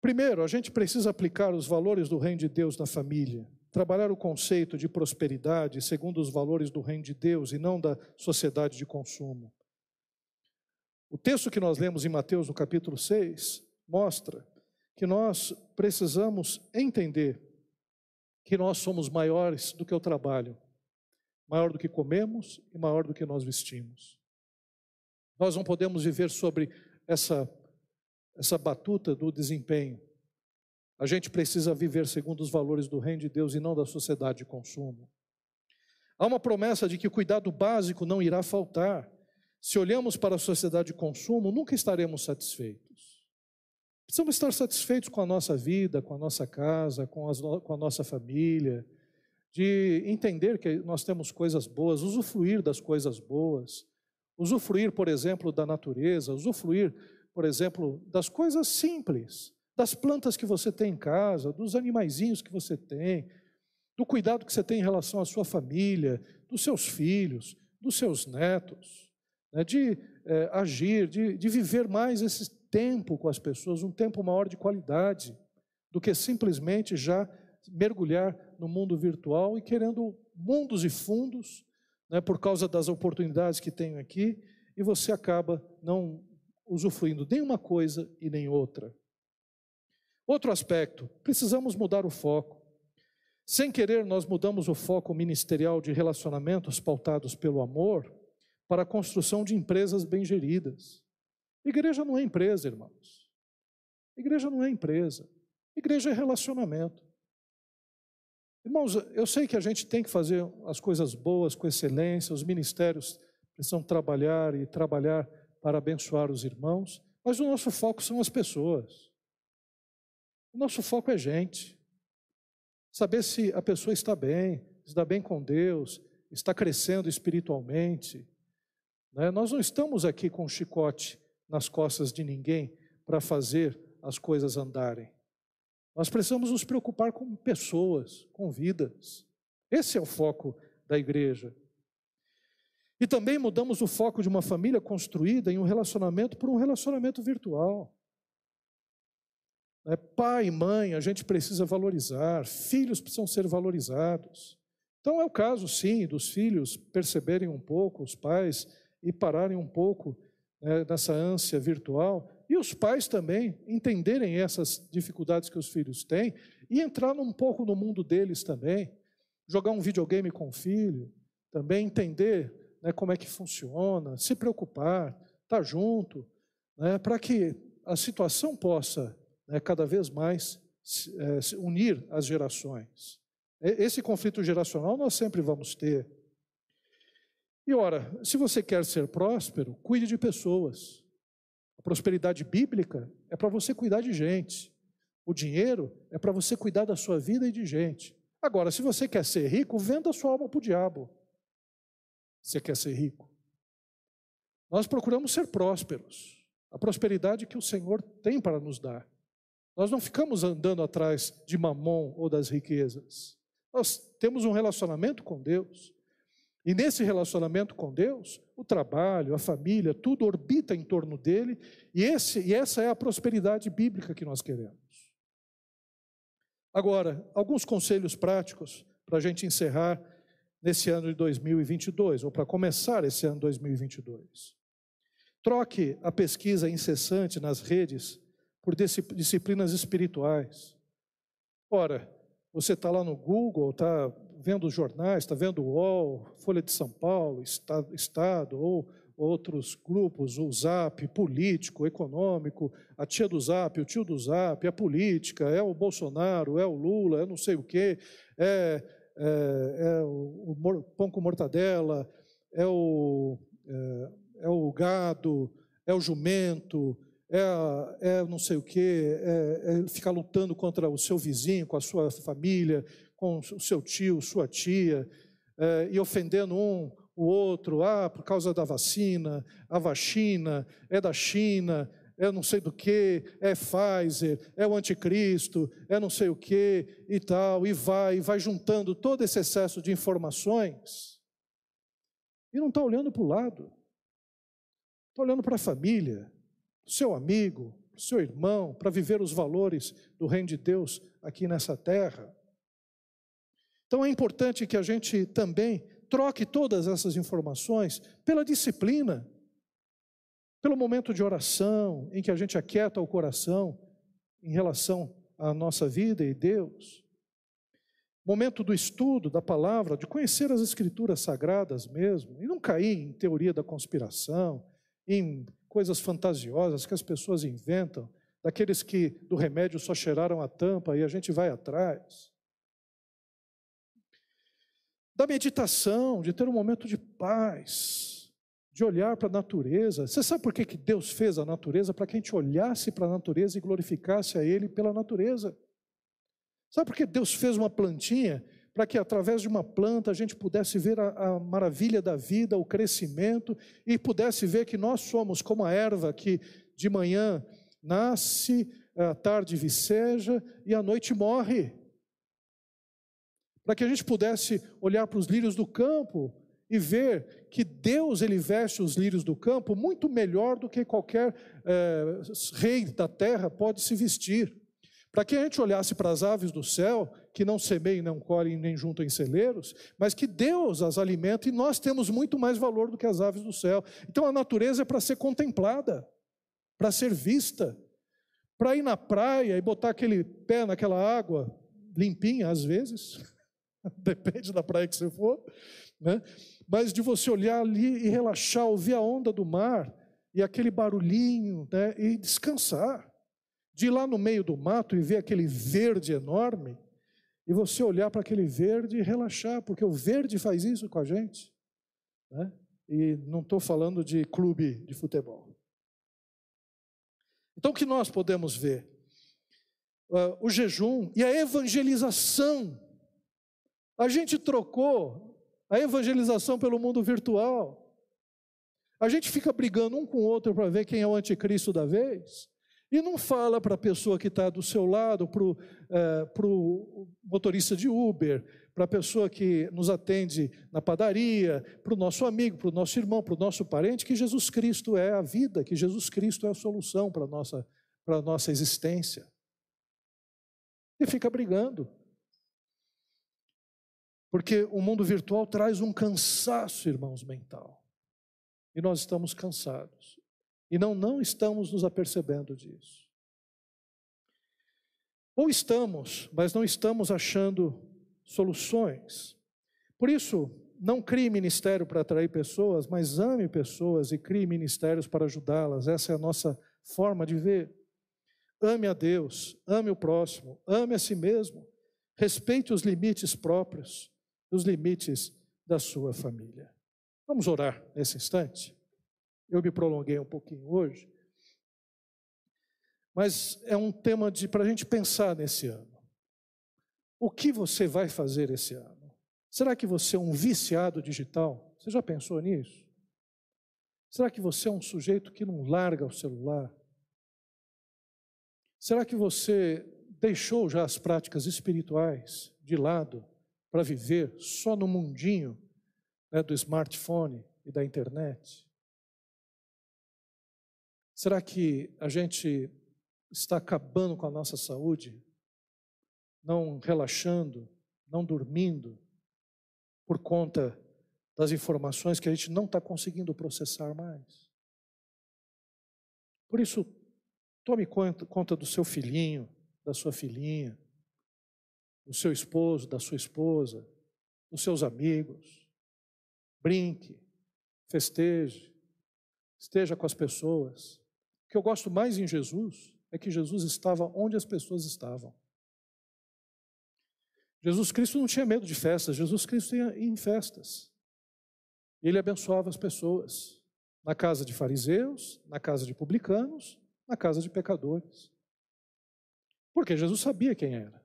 Primeiro, a gente precisa aplicar os valores do reino de Deus na família, trabalhar o conceito de prosperidade segundo os valores do reino de Deus e não da sociedade de consumo. O texto que nós lemos em Mateus, no capítulo 6, mostra que nós precisamos entender que nós somos maiores do que o trabalho maior do que comemos e maior do que nós vestimos. Nós não podemos viver sobre essa, essa batuta do desempenho. A gente precisa viver segundo os valores do reino de Deus e não da sociedade de consumo. Há uma promessa de que o cuidado básico não irá faltar. Se olhamos para a sociedade de consumo, nunca estaremos satisfeitos. Precisamos estar satisfeitos com a nossa vida, com a nossa casa, com, as, com a nossa família, de entender que nós temos coisas boas, usufruir das coisas boas, usufruir, por exemplo, da natureza, usufruir, por exemplo, das coisas simples, das plantas que você tem em casa, dos animaizinhos que você tem, do cuidado que você tem em relação à sua família, dos seus filhos, dos seus netos, né, de é, agir, de, de viver mais esse tempo com as pessoas, um tempo maior de qualidade, do que simplesmente já mergulhar no mundo virtual e querendo mundos e fundos, né, por causa das oportunidades que tenho aqui, e você acaba não usufruindo nem uma coisa e nem outra. Outro aspecto, precisamos mudar o foco. Sem querer, nós mudamos o foco ministerial de relacionamentos pautados pelo amor para a construção de empresas bem geridas. Igreja não é empresa, irmãos. Igreja não é empresa. Igreja é relacionamento. Irmãos, eu sei que a gente tem que fazer as coisas boas com excelência, os ministérios precisam trabalhar e trabalhar para abençoar os irmãos, mas o nosso foco são as pessoas. O nosso foco é gente. Saber se a pessoa está bem, está bem com Deus, está crescendo espiritualmente. Né? Nós não estamos aqui com um chicote nas costas de ninguém para fazer as coisas andarem. Nós precisamos nos preocupar com pessoas, com vidas. Esse é o foco da igreja. E também mudamos o foco de uma família construída em um relacionamento por um relacionamento virtual. É, pai e mãe, a gente precisa valorizar, filhos precisam ser valorizados. Então é o caso, sim, dos filhos perceberem um pouco os pais e pararem um pouco né, nessa ânsia virtual e os pais também entenderem essas dificuldades que os filhos têm e entrar um pouco no mundo deles também. Jogar um videogame com o filho, também entender né, como é que funciona, se preocupar, estar tá junto, né, para que a situação possa né, cada vez mais é, unir as gerações. Esse conflito geracional nós sempre vamos ter. E ora, se você quer ser próspero, cuide de pessoas prosperidade bíblica é para você cuidar de gente. O dinheiro é para você cuidar da sua vida e de gente. Agora, se você quer ser rico, venda a sua alma para o diabo. Você quer ser rico? Nós procuramos ser prósperos. A prosperidade que o Senhor tem para nos dar. Nós não ficamos andando atrás de mamon ou das riquezas. Nós temos um relacionamento com Deus. E nesse relacionamento com Deus, o trabalho, a família, tudo orbita em torno dele, e, esse, e essa é a prosperidade bíblica que nós queremos. Agora, alguns conselhos práticos para a gente encerrar nesse ano de 2022, ou para começar esse ano 2022. Troque a pesquisa incessante nas redes por disciplinas espirituais. Ora, você está lá no Google, está vendo os jornais, está vendo o UOL, Folha de São Paulo, Estado, Estado ou outros grupos, o Zap, político, econômico, a tia do Zap, o tio do Zap, a política, é o Bolsonaro, é o Lula, é não sei o quê, é, é, é o, o, pão com mortadela, é o, é, é o gado, é o jumento, é, é não sei o quê, é, é ficar lutando contra o seu vizinho, com a sua família, com o seu tio, sua tia, é, e ofendendo um, o outro, ah, por causa da vacina, a vacina é da China, é não sei do que, é Pfizer, é o anticristo, é não sei o que e tal, e vai, e vai juntando todo esse excesso de informações e não está olhando para o lado, está olhando para a família, para o seu amigo, para o seu irmão, para viver os valores do reino de Deus aqui nessa terra. Então é importante que a gente também troque todas essas informações pela disciplina, pelo momento de oração, em que a gente aquieta o coração em relação à nossa vida e Deus. Momento do estudo da palavra, de conhecer as escrituras sagradas mesmo, e não cair em teoria da conspiração, em coisas fantasiosas que as pessoas inventam, daqueles que do remédio só cheiraram a tampa e a gente vai atrás. Da meditação, de ter um momento de paz, de olhar para a natureza. Você sabe por que, que Deus fez a natureza? Para que a gente olhasse para a natureza e glorificasse a Ele pela natureza. Sabe por que Deus fez uma plantinha? Para que através de uma planta a gente pudesse ver a, a maravilha da vida, o crescimento, e pudesse ver que nós somos como a erva que de manhã nasce, à tarde viceja e à noite morre. Para que a gente pudesse olhar para os lírios do campo e ver que Deus ele veste os lírios do campo muito melhor do que qualquer é, rei da terra pode se vestir. Para que a gente olhasse para as aves do céu, que não semeiam, não colhem, nem juntam em celeiros, mas que Deus as alimenta e nós temos muito mais valor do que as aves do céu. Então a natureza é para ser contemplada, para ser vista, para ir na praia e botar aquele pé naquela água limpinha às vezes, (laughs) depende da praia que você for, né? mas de você olhar ali e relaxar, ouvir a onda do mar e aquele barulhinho, né, e descansar. De ir lá no meio do mato e ver aquele verde enorme, e você olhar para aquele verde e relaxar, porque o verde faz isso com a gente. Né? E não estou falando de clube de futebol. Então, o que nós podemos ver? Uh, o jejum e a evangelização. A gente trocou a evangelização pelo mundo virtual. A gente fica brigando um com o outro para ver quem é o anticristo da vez. E não fala para a pessoa que está do seu lado, para o é, motorista de Uber, para a pessoa que nos atende na padaria, para o nosso amigo, para o nosso irmão, para o nosso parente, que Jesus Cristo é a vida, que Jesus Cristo é a solução para a nossa, nossa existência. E fica brigando. Porque o mundo virtual traz um cansaço, irmãos, mental. E nós estamos cansados. E não, não estamos nos apercebendo disso. Ou estamos, mas não estamos achando soluções. Por isso, não crie ministério para atrair pessoas, mas ame pessoas e crie ministérios para ajudá-las. Essa é a nossa forma de ver. Ame a Deus, ame o próximo, ame a si mesmo, respeite os limites próprios dos limites da sua família. Vamos orar nesse instante? Eu me prolonguei um pouquinho hoje, mas é um tema para a gente pensar nesse ano. O que você vai fazer esse ano? Será que você é um viciado digital? Você já pensou nisso? Será que você é um sujeito que não larga o celular? Será que você deixou já as práticas espirituais de lado para viver só no mundinho né, do smartphone e da internet? Será que a gente está acabando com a nossa saúde, não relaxando, não dormindo, por conta das informações que a gente não está conseguindo processar mais? Por isso, tome conta, conta do seu filhinho, da sua filhinha, do seu esposo, da sua esposa, dos seus amigos. Brinque, festeje, esteja com as pessoas. O que eu gosto mais em Jesus é que Jesus estava onde as pessoas estavam. Jesus Cristo não tinha medo de festas, Jesus Cristo ia em festas. Ele abençoava as pessoas na casa de fariseus, na casa de publicanos, na casa de pecadores. Porque Jesus sabia quem era.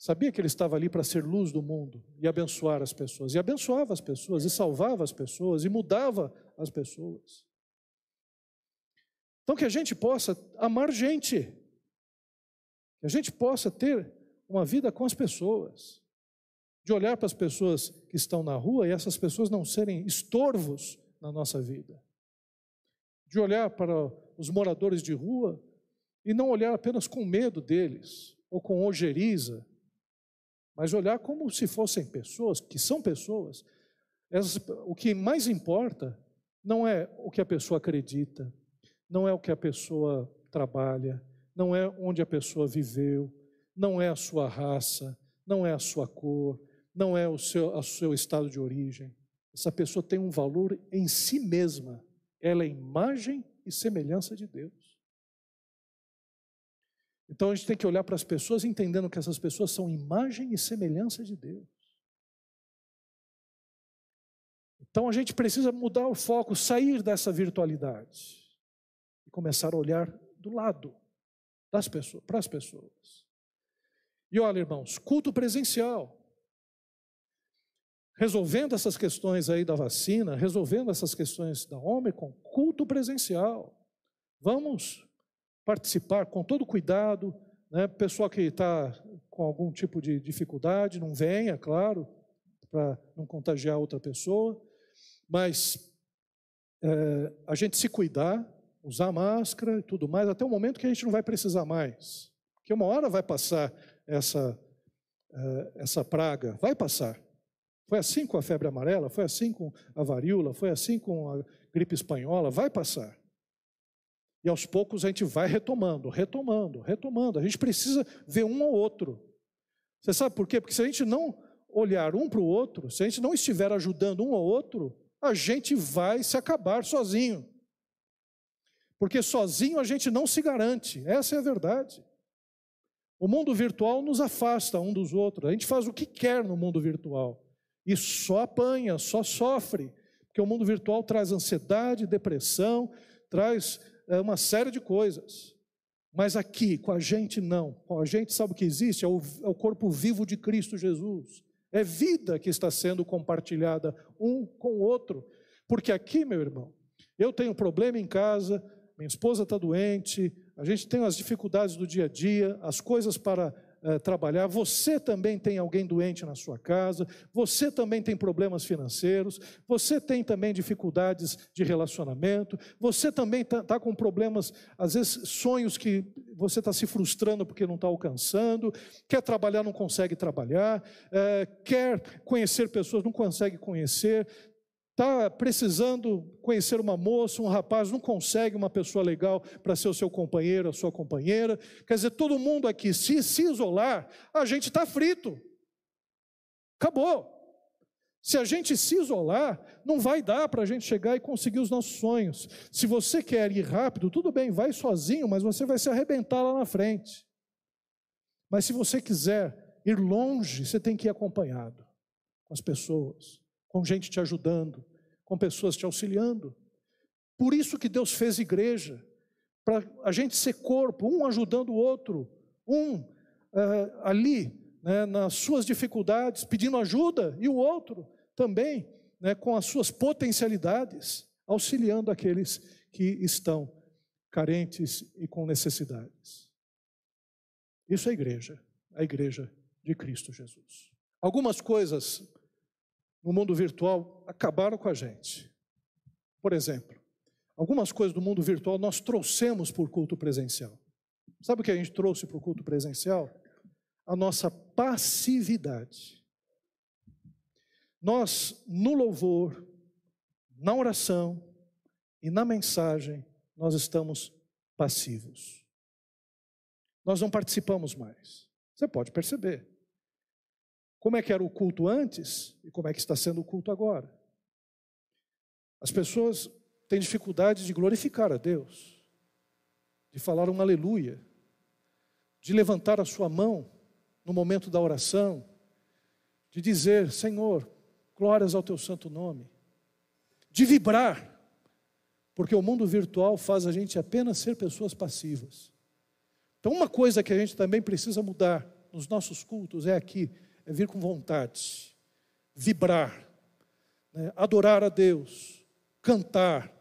Sabia que ele estava ali para ser luz do mundo e abençoar as pessoas. E abençoava as pessoas, e salvava as pessoas, e mudava as pessoas. Então, que a gente possa amar gente, que a gente possa ter uma vida com as pessoas, de olhar para as pessoas que estão na rua e essas pessoas não serem estorvos na nossa vida, de olhar para os moradores de rua e não olhar apenas com medo deles ou com ojeriza, mas olhar como se fossem pessoas, que são pessoas. o que mais importa não é o que a pessoa acredita, não é o que a pessoa trabalha, não é onde a pessoa viveu, não é a sua raça, não é a sua cor, não é o seu, o seu estado de origem. Essa pessoa tem um valor em si mesma. Ela é imagem e semelhança de Deus. Então a gente tem que olhar para as pessoas entendendo que essas pessoas são imagem e semelhança de Deus. Então a gente precisa mudar o foco, sair dessa virtualidade e começar a olhar do lado das pessoas, para as pessoas. E olha, irmãos, culto presencial. Resolvendo essas questões aí da vacina, resolvendo essas questões da Ômicron, culto presencial. Vamos participar com todo cuidado. Né? Pessoal que está com algum tipo de dificuldade, não venha, claro, para não contagiar outra pessoa. Mas é, a gente se cuidar, usar máscara e tudo mais, até o momento que a gente não vai precisar mais. Porque uma hora vai passar essa, é, essa praga, vai passar. Foi assim com a febre amarela, foi assim com a varíola, foi assim com a gripe espanhola, vai passar. E aos poucos a gente vai retomando, retomando, retomando. A gente precisa ver um ao outro. Você sabe por quê? Porque se a gente não olhar um para o outro, se a gente não estiver ajudando um ao outro, a gente vai se acabar sozinho. Porque sozinho a gente não se garante, essa é a verdade. O mundo virtual nos afasta um dos outros, a gente faz o que quer no mundo virtual e só apanha, só sofre, porque o mundo virtual traz ansiedade, depressão, traz uma série de coisas. Mas aqui, com a gente, não. Com a gente, sabe o que existe? É o, é o corpo vivo de Cristo Jesus. É vida que está sendo compartilhada um com o outro. Porque aqui, meu irmão, eu tenho um problema em casa, minha esposa está doente, a gente tem as dificuldades do dia a dia, as coisas para é, trabalhar, você também tem alguém doente na sua casa, você também tem problemas financeiros, você tem também dificuldades de relacionamento, você também está tá com problemas, às vezes sonhos que você está se frustrando porque não está alcançando, quer trabalhar, não consegue trabalhar, é, quer conhecer pessoas, não consegue conhecer, está precisando conhecer uma moça, um rapaz, não consegue uma pessoa legal para ser o seu companheiro, a sua companheira. Quer dizer, todo mundo aqui, se se isolar, a gente está frito. Acabou. Se a gente se isolar, não vai dar para a gente chegar e conseguir os nossos sonhos. Se você quer ir rápido, tudo bem, vai sozinho, mas você vai se arrebentar lá na frente. Mas se você quiser ir longe, você tem que ir acompanhado com as pessoas, com gente te ajudando, com pessoas te auxiliando. Por isso que Deus fez igreja, para a gente ser corpo, um ajudando o outro, um uh, ali né, nas suas dificuldades, pedindo ajuda, e o outro também né, com as suas potencialidades, auxiliando aqueles que estão carentes e com necessidades. Isso é igreja, a igreja de Cristo Jesus. Algumas coisas no mundo virtual acabaram com a gente. Por exemplo, algumas coisas do mundo virtual nós trouxemos para o culto presencial. Sabe o que a gente trouxe para o culto presencial? A nossa passividade. Nós, no louvor, na oração e na mensagem, nós estamos passivos. Nós não participamos mais. Você pode perceber como é que era o culto antes e como é que está sendo o culto agora. As pessoas têm dificuldade de glorificar a Deus, de falar um aleluia, de levantar a sua mão no momento da oração, de dizer: Senhor, glórias ao teu santo nome, de vibrar, porque o mundo virtual faz a gente apenas ser pessoas passivas. Então, uma coisa que a gente também precisa mudar nos nossos cultos é aqui, é vir com vontade, vibrar, né? adorar a Deus, cantar,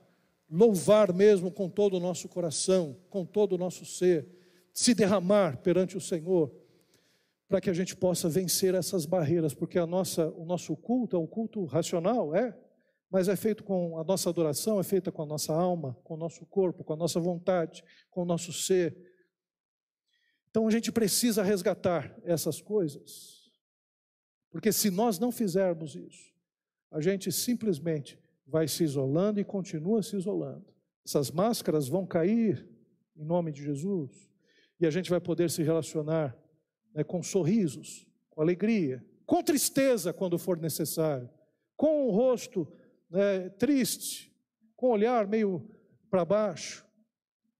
louvar mesmo com todo o nosso coração, com todo o nosso ser, se derramar perante o Senhor, para que a gente possa vencer essas barreiras, porque a nossa, o nosso culto é um culto racional, é, mas é feito com a nossa adoração, é feita com a nossa alma, com o nosso corpo, com a nossa vontade, com o nosso ser. Então a gente precisa resgatar essas coisas, porque se nós não fizermos isso, a gente simplesmente vai se isolando e continua se isolando. Essas máscaras vão cair em nome de Jesus e a gente vai poder se relacionar né, com sorrisos, com alegria, com tristeza quando for necessário, com o rosto né, triste, com o olhar meio para baixo,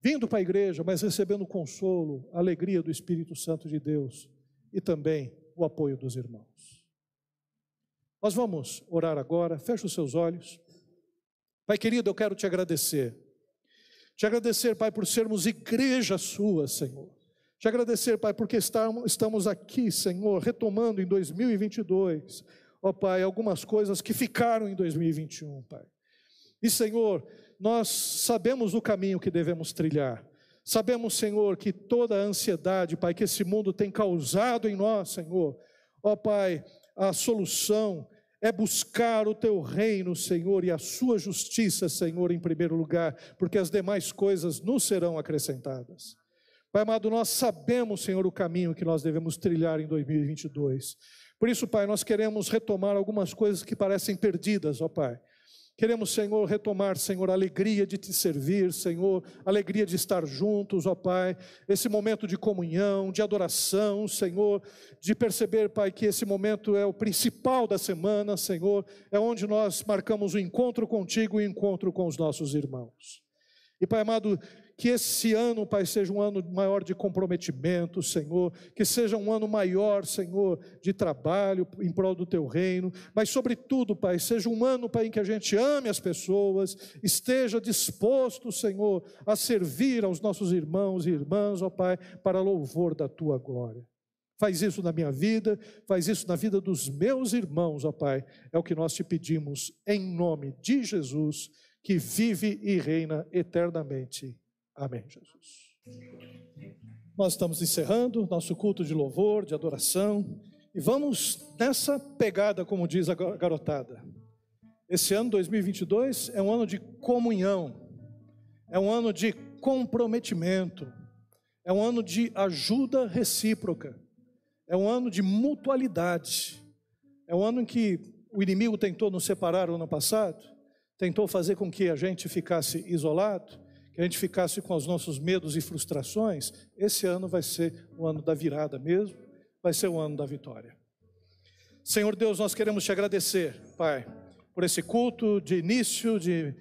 vindo para a igreja, mas recebendo o consolo, a alegria do Espírito Santo de Deus e também o apoio dos irmãos. Nós vamos orar agora, feche os seus olhos. Pai querido, eu quero te agradecer. Te agradecer, Pai, por sermos igreja sua, Senhor. Te agradecer, Pai, porque estamos aqui, Senhor, retomando em 2022, ó Pai, algumas coisas que ficaram em 2021, Pai. E, Senhor, nós sabemos o caminho que devemos trilhar. Sabemos, Senhor, que toda a ansiedade, Pai, que esse mundo tem causado em nós, Senhor, ó Pai, a solução é buscar o teu reino, Senhor, e a sua justiça, Senhor, em primeiro lugar, porque as demais coisas nos serão acrescentadas. Pai amado, nós sabemos, Senhor, o caminho que nós devemos trilhar em 2022. Por isso, Pai, nós queremos retomar algumas coisas que parecem perdidas, ó Pai. Queremos, Senhor, retomar, Senhor, a alegria de te servir, Senhor, a alegria de estar juntos, ó Pai, esse momento de comunhão, de adoração, Senhor, de perceber, Pai, que esse momento é o principal da semana, Senhor, é onde nós marcamos o encontro contigo e o encontro com os nossos irmãos. E, Pai amado, que esse ano, Pai, seja um ano maior de comprometimento, Senhor. Que seja um ano maior, Senhor, de trabalho em prol do Teu reino. Mas, sobretudo, Pai, seja um ano, Pai, em que a gente ame as pessoas, esteja disposto, Senhor, a servir aos nossos irmãos e irmãs, ó Pai, para louvor da Tua glória. Faz isso na minha vida, faz isso na vida dos meus irmãos, ó Pai. É o que nós te pedimos, em nome de Jesus, que vive e reina eternamente. Amém, Jesus. Nós estamos encerrando nosso culto de louvor, de adoração, e vamos nessa pegada, como diz a garotada. Esse ano 2022 é um ano de comunhão, é um ano de comprometimento, é um ano de ajuda recíproca, é um ano de mutualidade, é um ano em que o inimigo tentou nos separar o ano passado, tentou fazer com que a gente ficasse isolado, a gente ficasse com os nossos medos e frustrações, esse ano vai ser o ano da virada mesmo, vai ser o ano da vitória. Senhor Deus, nós queremos te agradecer, Pai, por esse culto de início de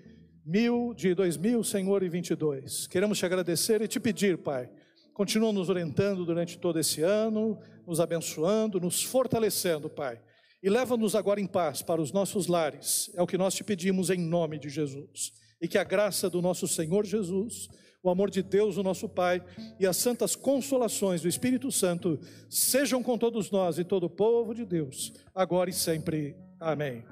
mil, de 2000, Senhor, e 22. Queremos te agradecer e te pedir, Pai, continua nos orientando durante todo esse ano, nos abençoando, nos fortalecendo, Pai. E leva-nos agora em paz para os nossos lares. É o que nós te pedimos em nome de Jesus e que a graça do nosso Senhor Jesus, o amor de Deus, o nosso Pai, e as santas consolações do Espírito Santo sejam com todos nós e todo o povo de Deus, agora e sempre. Amém.